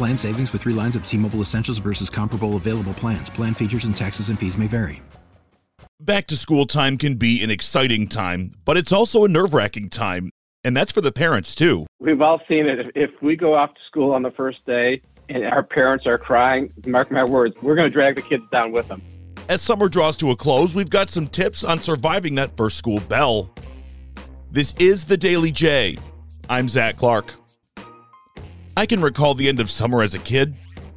Plan savings with three lines of T Mobile Essentials versus comparable available plans. Plan features and taxes and fees may vary. Back to school time can be an exciting time, but it's also a nerve wracking time. And that's for the parents too. We've all seen it. If we go off to school on the first day and our parents are crying, mark my words, we're going to drag the kids down with them. As summer draws to a close, we've got some tips on surviving that first school bell. This is the Daily J. I'm Zach Clark. I can recall the end of summer as a kid,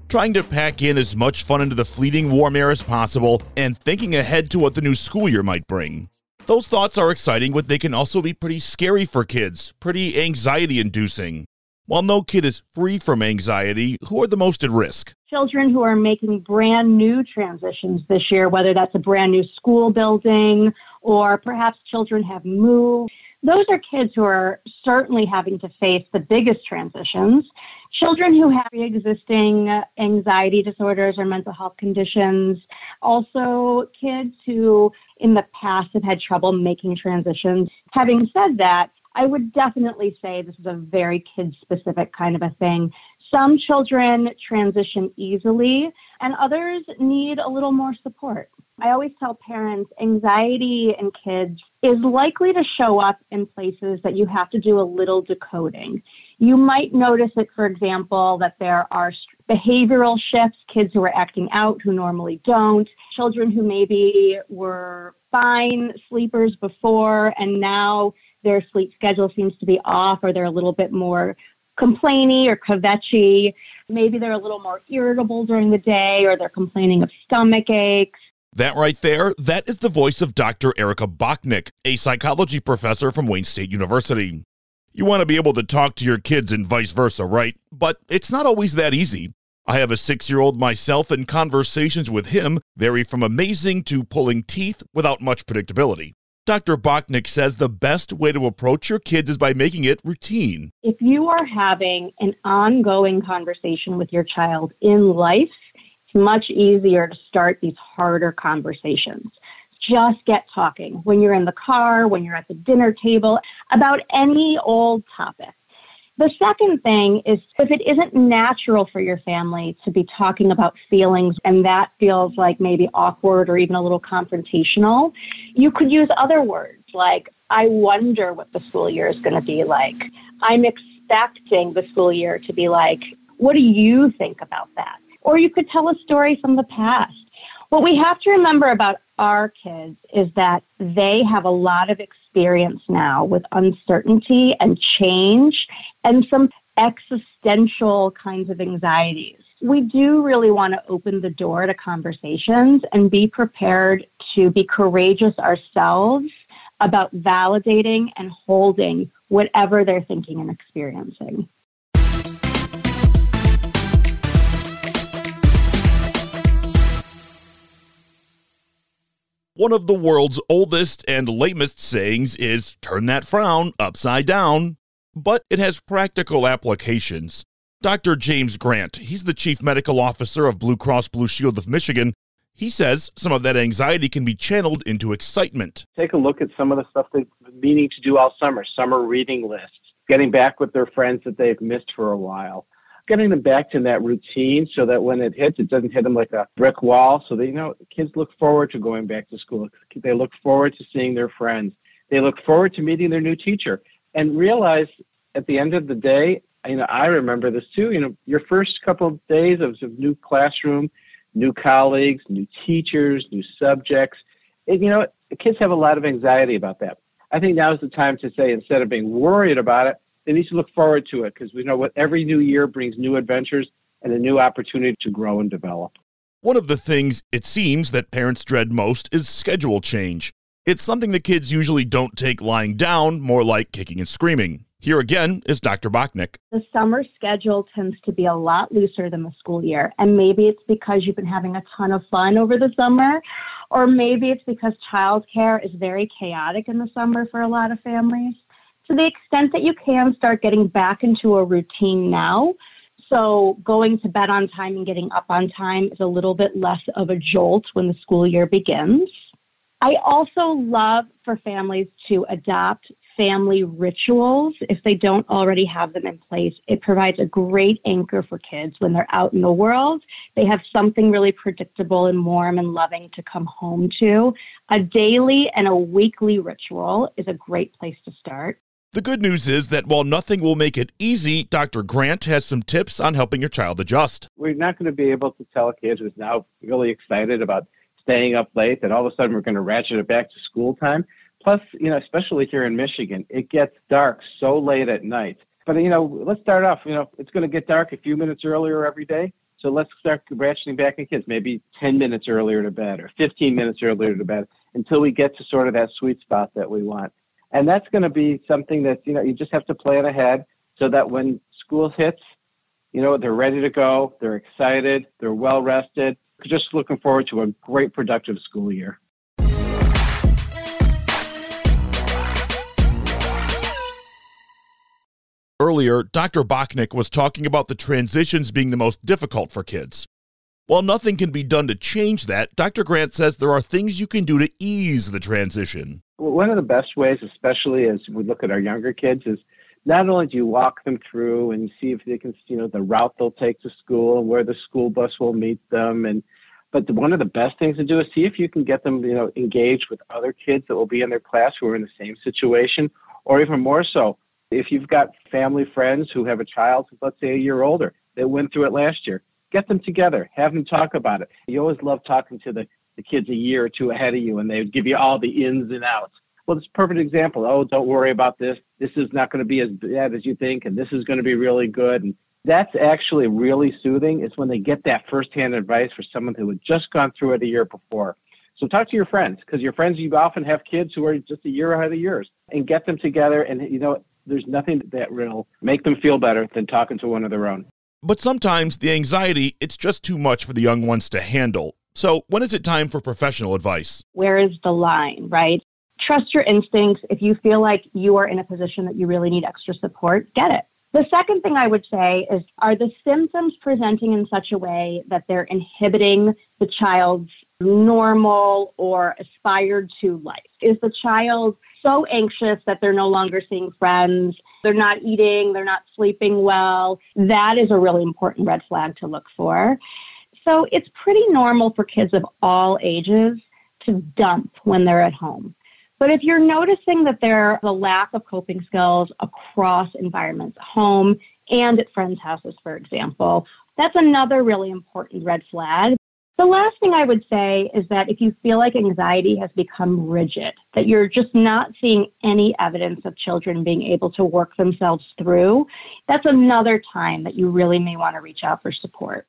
trying to pack in as much fun into the fleeting warm air as possible and thinking ahead to what the new school year might bring. Those thoughts are exciting, but they can also be pretty scary for kids, pretty anxiety inducing. While no kid is free from anxiety, who are the most at risk? Children who are making brand new transitions this year, whether that's a brand new school building or perhaps children have moved those are kids who are certainly having to face the biggest transitions. Children who have existing anxiety disorders or mental health conditions. Also, kids who in the past have had trouble making transitions. Having said that, I would definitely say this is a very kid specific kind of a thing. Some children transition easily, and others need a little more support. I always tell parents anxiety in kids is likely to show up in places that you have to do a little decoding. You might notice it, for example, that there are behavioral shifts, kids who are acting out who normally don't, children who maybe were fine sleepers before and now their sleep schedule seems to be off or they're a little bit more complainy or kvetchy. Maybe they're a little more irritable during the day or they're complaining of stomach aches. That right there, that is the voice of Dr. Erika Bocknek, a psychology professor from Wayne State University. You want to be able to talk to your kids and vice versa, right? But it's not always that easy. I have a six year old myself, and conversations with him vary from amazing to pulling teeth without much predictability. Dr. Bachnick says the best way to approach your kids is by making it routine. If you are having an ongoing conversation with your child in life, much easier to start these harder conversations. Just get talking when you're in the car, when you're at the dinner table, about any old topic. The second thing is if it isn't natural for your family to be talking about feelings and that feels like maybe awkward or even a little confrontational, you could use other words like, I wonder what the school year is going to be like. I'm expecting the school year to be like. What do you think about that? Or you could tell a story from the past. What we have to remember about our kids is that they have a lot of experience now with uncertainty and change and some existential kinds of anxieties. We do really want to open the door to conversations and be prepared to be courageous ourselves about validating and holding whatever they're thinking and experiencing. One of the world's oldest and lamest sayings is turn that frown upside down, but it has practical applications. Dr. James Grant, he's the chief medical officer of Blue Cross Blue Shield of Michigan. He says some of that anxiety can be channeled into excitement. Take a look at some of the stuff they've been meaning to do all summer summer reading lists, getting back with their friends that they've missed for a while getting them back to that routine so that when it hits, it doesn't hit them like a brick wall. So they you know kids look forward to going back to school. They look forward to seeing their friends. They look forward to meeting their new teacher and realize at the end of the day, You know, I remember this too. You know, your first couple of days of new classroom, new colleagues, new teachers, new subjects. And, you know, kids have a lot of anxiety about that. I think now is the time to say instead of being worried about it, they need to look forward to it because we know what every new year brings new adventures and a new opportunity to grow and develop. One of the things it seems that parents dread most is schedule change. It's something that kids usually don't take lying down, more like kicking and screaming. Here again is Dr. Bocknek. The summer schedule tends to be a lot looser than the school year. And maybe it's because you've been having a ton of fun over the summer, or maybe it's because childcare is very chaotic in the summer for a lot of families. To the extent that you can start getting back into a routine now, so going to bed on time and getting up on time is a little bit less of a jolt when the school year begins. I also love for families to adopt family rituals if they don't already have them in place. It provides a great anchor for kids when they're out in the world. They have something really predictable and warm and loving to come home to. A daily and a weekly ritual is a great place to start. The good news is that while nothing will make it easy, Dr. Grant has some tips on helping your child adjust. We're not going to be able to tell a kid who's now really excited about staying up late that all of a sudden we're going to ratchet it back to school time. Plus, you know, especially here in Michigan, it gets dark so late at night. But, you know, let's start off, you know, it's going to get dark a few minutes earlier every day. So let's start ratcheting back in kids, maybe 10 minutes earlier to bed or 15 minutes earlier to bed until we get to sort of that sweet spot that we want. And that's going to be something that, you know, you just have to plan ahead so that when school hits, you know, they're ready to go, they're excited, they're well rested, just looking forward to a great productive school year. Earlier, Dr. Bocknek was talking about the transitions being the most difficult for kids. While nothing can be done to change that, Dr. Grant says there are things you can do to ease the transition. One of the best ways, especially as we look at our younger kids, is not only do you walk them through and see if they can, you know, the route they'll take to school and where the school bus will meet them, and but one of the best things to do is see if you can get them, you know, engaged with other kids that will be in their class who are in the same situation, or even more so, if you've got family friends who have a child, let's say a year older, that went through it last year, get them together, have them talk about it. You always love talking to the, the kids a year or two ahead of you, and they would give you all the ins and outs. Well, it's a perfect example. Oh, don't worry about this. This is not going to be as bad as you think, and this is going to be really good. And that's actually really soothing. It's when they get that firsthand advice for someone who had just gone through it a year before. So talk to your friends because your friends, you often have kids who are just a year ahead of yours and get them together. And, you know, there's nothing that will make them feel better than talking to one of their own. But sometimes the anxiety, it's just too much for the young ones to handle. So when is it time for professional advice? Where is the line, right? Trust your instincts. If you feel like you are in a position that you really need extra support, get it. The second thing I would say is are the symptoms presenting in such a way that they're inhibiting the child's normal or aspired to life? Is the child so anxious that they're no longer seeing friends? They're not eating, they're not sleeping well. That is a really important red flag to look for. So it's pretty normal for kids of all ages to dump when they're at home. But if you're noticing that there's a lack of coping skills across environments, home and at friends' houses, for example, that's another really important red flag. The last thing I would say is that if you feel like anxiety has become rigid, that you're just not seeing any evidence of children being able to work themselves through, that's another time that you really may want to reach out for support.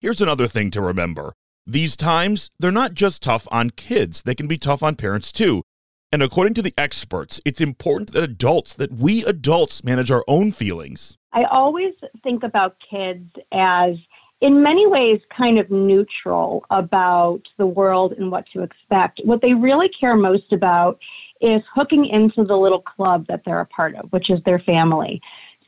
Here's another thing to remember. These times, they're not just tough on kids, they can be tough on parents too. And according to the experts, it's important that adults, that we adults manage our own feelings. I always think about kids as, in many ways, kind of neutral about the world and what to expect. What they really care most about is hooking into the little club that they're a part of, which is their family.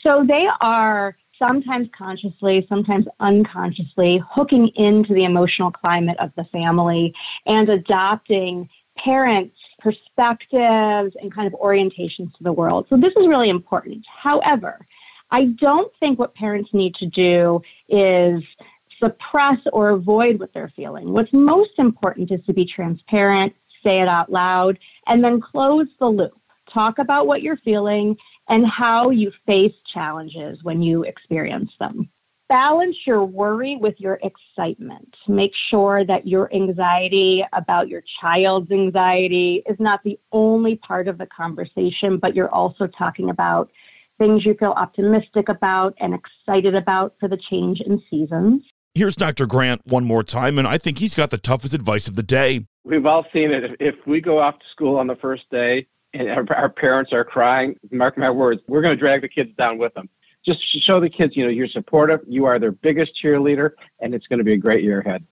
So they are sometimes consciously, sometimes unconsciously hooking into the emotional climate of the family and adopting parents perspectives and kind of orientations to the world. So this is really important. However, I don't think what parents need to do is suppress or avoid what they're feeling. What's most important is to be transparent, say it out loud, and then close the loop. Talk about what you're feeling and how you face challenges when you experience them. Balance your worry with your excitement. Make sure that your anxiety about your child's anxiety is not the only part of the conversation, but you're also talking about things you feel optimistic about and excited about for the change in seasons. Here's Dr. Grant one more time, and I think he's got the toughest advice of the day. We've all seen it. If we go off to school on the first day and our, our parents are crying, mark my words, we're going to drag the kids down with them. Just show the kids, you know, you're supportive, you are their biggest cheerleader, and it's going to be a great year ahead.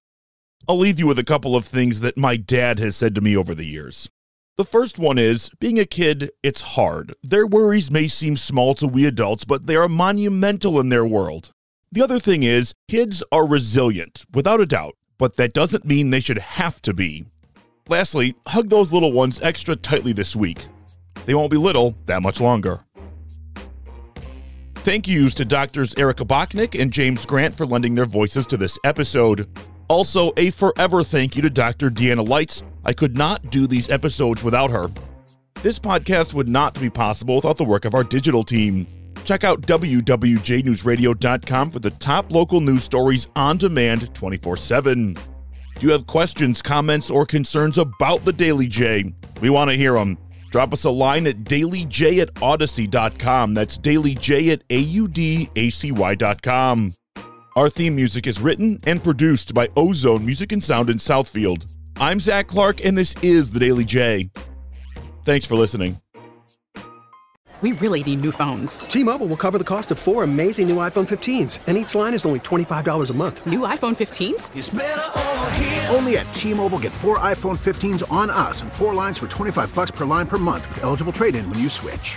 I'll leave you with a couple of things that my dad has said to me over the years. The first one is being a kid, it's hard. Their worries may seem small to we adults, but they are monumental in their world. The other thing is, kids are resilient, without a doubt, but that doesn't mean they should have to be. Lastly, hug those little ones extra tightly this week. They won't be little that much longer. Thank yous to doctors Erika Bocknek and James Grant for lending their voices to this episode. Also, a forever thank you to Dr. Deanna Lights. I could not do these episodes without her. This podcast would not be possible without the work of our digital team. Check out WWJNewsRadio.com for the top local news stories on demand 24 7. Do you have questions, comments, or concerns about the Daily J? We want to hear them. Drop us a line at dailyj at audacy.com. That's dailyj at audacy.com. Our theme music is written and produced by Ozone Music and Sound in Southfield. I'm Zach Clark, and this is the Daily J. Thanks for listening. We really need new phones. T-Mobile will cover the cost of four amazing new iPhone 15s, and each line is only $25 a month. New iPhone 15s? Only at T-Mobile get four iPhone 15s on us and four lines for 25 bucks per line per month with eligible trade-in when you switch.